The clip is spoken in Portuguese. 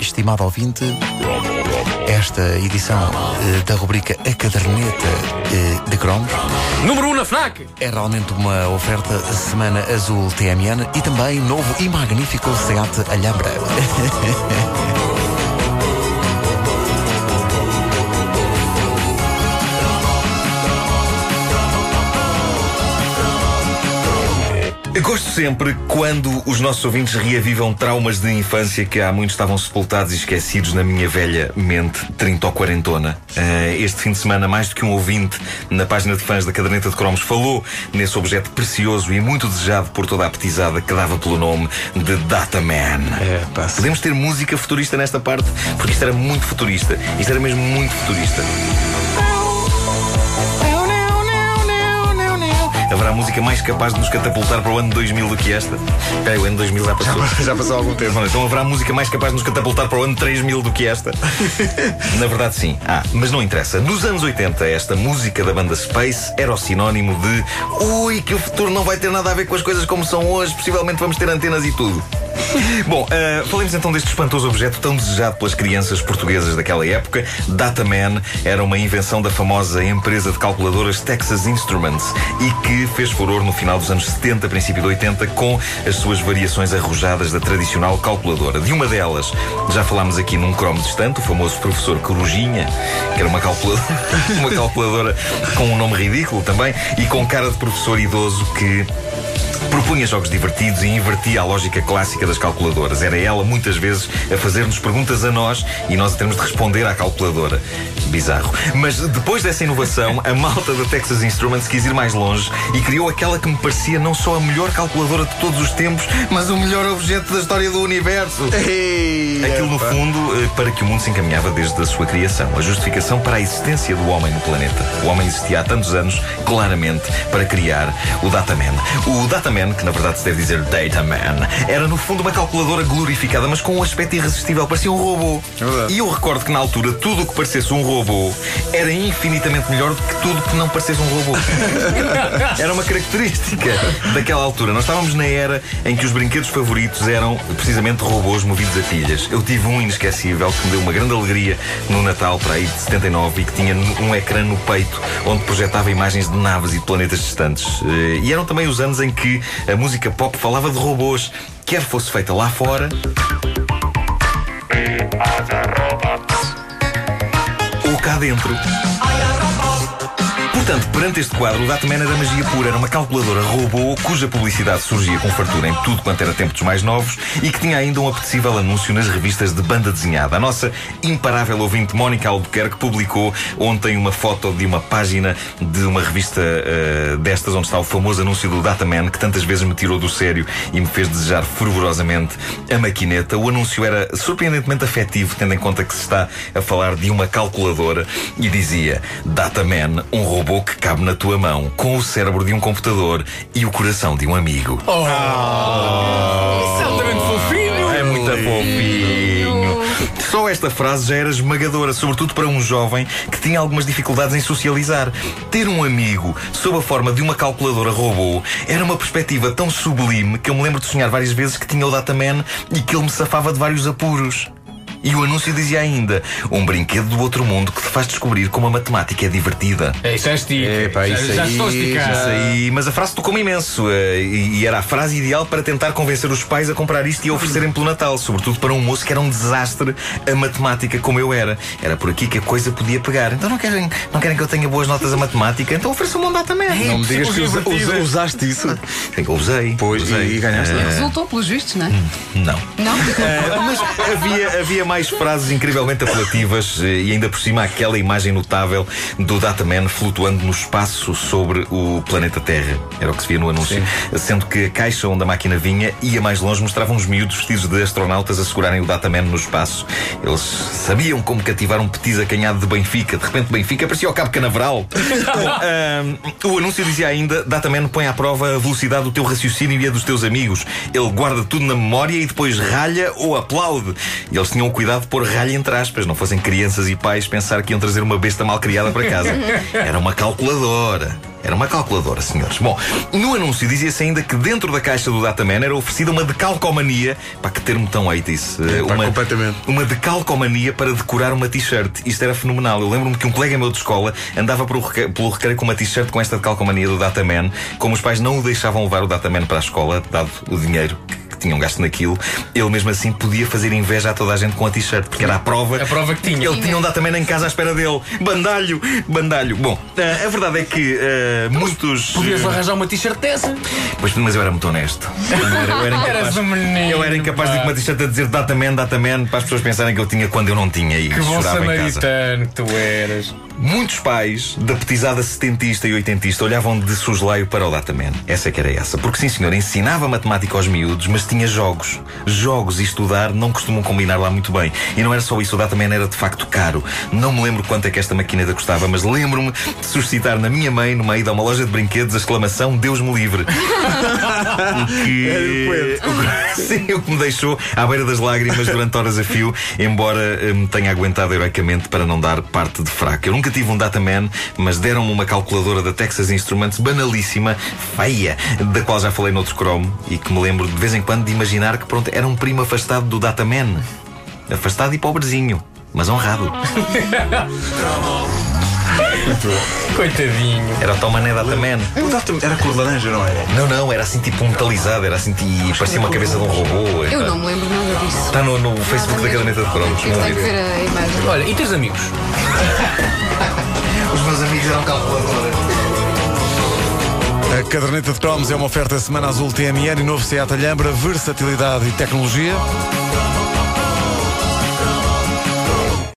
Estimado ouvinte, esta edição eh, da rubrica A Caderneta eh, de Cromos Número 1 um na FNAC! é realmente uma oferta Semana Azul TMN e também novo e magnífico Seat Alhambra. Eu gosto sempre quando os nossos ouvintes reavivam traumas de infância que há muitos estavam sepultados e esquecidos na minha velha mente, 30 ou quarentona. Eh, este fim de semana, mais do que um ouvinte na página de fãs da Caderneta de Cromos falou nesse objeto precioso e muito desejado por toda a petizada que dava pelo nome de Data Man. É. Podemos ter música futurista nesta parte, porque isto era muito futurista. Isto era mesmo muito futurista. Haverá música mais capaz de nos catapultar para o ano 2000 do que esta? Espera aí, o ano 2000 já passou. Já passou algum tempo. Então haverá música mais capaz de nos catapultar para o ano 3000 do que esta? Na verdade, sim. Ah, mas não interessa. Nos anos 80, esta música da banda Space era o sinónimo de ui, que o futuro não vai ter nada a ver com as coisas como são hoje, possivelmente vamos ter antenas e tudo. Bom, ah, falemos então deste espantoso objeto tão desejado pelas crianças portuguesas daquela época. Dataman era uma invenção da famosa empresa de calculadoras Texas Instruments e que fez furor no final dos anos 70, princípio de 80, com as suas variações arrojadas da tradicional calculadora. De uma delas, já falámos aqui num cromo distante, o famoso professor Corujinha, que era uma calculadora, uma calculadora com um nome ridículo também e com cara de professor idoso que Propunha jogos divertidos e invertia a lógica clássica das calculadoras. Era ela, muitas vezes, a fazer-nos perguntas a nós e nós a termos de responder à calculadora. Bizarro. Mas depois dessa inovação, a malta da Texas Instruments quis ir mais longe e criou aquela que me parecia não só a melhor calculadora de todos os tempos, mas o melhor objeto da história do universo. Aquilo, no fundo, eh, para que o mundo se encaminhava desde a sua criação. A justificação para a existência do homem no planeta. O homem existia há tantos anos, claramente, para criar o Dataman. O Dataman, que na verdade se deve dizer Dataman, era no fundo uma calculadora glorificada, mas com um aspecto irresistível. Parecia um robô. verdade. E eu recordo que na altura, tudo o que parecesse um robô era infinitamente melhor do que tudo que não parecesse um robô. Era uma característica daquela altura. Nós estávamos na era em que os brinquedos favoritos eram precisamente robôs movidos a pilhas. Eu tive um inesquecível que me deu uma grande alegria no Natal para aí de 79 e que tinha um ecrã no peito onde projetava imagens de naves e de planetas distantes. Eh, E eram também os anos em que a música pop falava de robôs, quer fosse feita lá fora. Cá dentro. Portanto, perante este quadro, o Dataman era magia pura. Era uma calculadora robô cuja publicidade surgia com fartura em tudo quanto era tempo dos mais novos e que tinha ainda um apetecível anúncio nas revistas de banda desenhada. A nossa imparável ouvinte Mónica Albuquerque publicou ontem uma foto de uma página de uma revista eh, destas onde está o famoso anúncio do Dataman que tantas vezes me tirou do sério e me fez desejar fervorosamente a maquineta. O anúncio era surpreendentemente afetivo, tendo em conta que se está a falar de uma calculadora e dizia Dataman, um robô que cabe na tua mão, com o cérebro de um computador e o coração de um amigo. Isso é altamente fofinho! É muito fofinho. Só esta frase já era esmagadora, sobretudo para um jovem que tinha algumas dificuldades em socializar. Ter um amigo sob a forma de uma calculadora robô era uma perspectiva tão sublime que eu me lembro de sonhar várias vezes que tinha o Dataman e que ele me safava de vários apuros. E o anúncio dizia ainda: um brinquedo do outro mundo que te faz descobrir como a matemática é divertida. É, isso é estica. Epá, já, isso já aí, estou a esticar. Isso aí, mas a frase tocou-me imenso eh, e, era a frase ideal para tentar convencer os pais a comprar isto e a oferecerem pelo Natal, sobretudo para um moço que era um desastre a matemática como eu era. Era por aqui que a coisa podia pegar. Então não querem, não querem que eu tenha boas notas a matemática, então ofereçam-me um data man. Não me digas que usa- divertido. usa- usaste isso. Eu usei. Pois, usei. e- e ganhaste. Eh, Resultou pelos vistos, não é? não. Não? Ah, mas havia, havia mais frases incrivelmente apelativas eh, e ainda por cima aquela imagem notável do Dataman flutuando no espaço sobre o planeta Terra. Era o que se via no anúncio. Sendo que a caixa onde a máquina vinha ia mais longe, mostrava uns miúdos vestidos de astronautas a segurarem o Dataman no espaço. Eles sabiam como cativar um petis acanhado de Benfica. De repente, Benfica parecia ao Cabo Canaveral. Bom, ah, o anúncio dizia ainda: Dataman põe à prova a velocidade do teu raciocínio e a dos teus amigos. Ele guarda tudo na memória e depois ralha ou aplaude. E eles tinham o cuidado de pôr ralha entre aspas, não fossem crianças e pais pensar que iam trazer uma besta mal criada para casa. Era uma calculadora. Era uma calculadora, senhores. Bom, no anúncio dizia-se ainda que dentro da caixa do Dataman era oferecida uma decalcomania. Pá, que termo tão 80 É, pá, uma, completamente. uma decalcomania para decorar uma t-shirt. Isto era fenomenal. Eu lembro-me que um colega meu de escola andava pelo recreio, pelo recreio com uma t-shirt com esta decalcomania do Dataman. Como os pais não o deixavam levar o Dataman para a escola, dado o dinheiro que que tinham gasto naquilo, ele mesmo assim podia fazer inveja a toda a gente com a t-shirt, porque era a prova. A prova que tinha. Ele tinha um Dataman em casa à espera dele. Bandalho, bandalho. Bom, eh, a verdade é que eh, muitos. Podias arranjar uma t-shirt dessa. Pois, mas eu era muito honesto. Eu era, incapaz, um menino, eu era incapaz de ir com uma t-shirt a dizer Dataman, Dataman, para as pessoas pensarem que eu tinha quando eu não tinha e Que bom samaritano que tu eras. Muitos pais da petizada setentista e oitentista olhavam de soslaio para o Dataman. Essa é que era essa. Porque sim, senhor, ensinava matemática aos miúdos, mas tinha jogos. Jogos e estudar não costumam combinar lá muito bem. E não era só isso, o Dataman era de facto caro. Não me lembro quanto é que esta maquineta custava, mas lembro-me de suscitar na minha mãe, no meio de uma loja de brinquedos, a exclamação Deus me livre. o que. Sim, o que me deixou à beira das lágrimas durante horas a fio, embora me tenha aguentado heroicamente para não dar parte de fraco. Eu nunca tive um Dataman, mas deram-me uma calculadora da Texas Instruments banalíssima, feia, da qual já falei noutro cromo e que me lembro de vez em quando de imaginar que pronto, era um primo afastado do Dataman. Afastado e pobrezinho, mas honrado. Coitadinho. Era o tal mané Dataman. O Data era cor de laranja, não era? Não, não, era assim tipo metalizado, era assim, e parecia uma cabeça de um robô. Eu não me lembro nada disso. Está no, no Facebook da caderneta de cromos. Eu tenho que ver a imagem. Olha, e teus amigos? Os meus amigos eram calculadoras. A caderneta de cromos é uma oferta Semana Azul TMN e novo Seat Alhambra, versatilidade e tecnologia.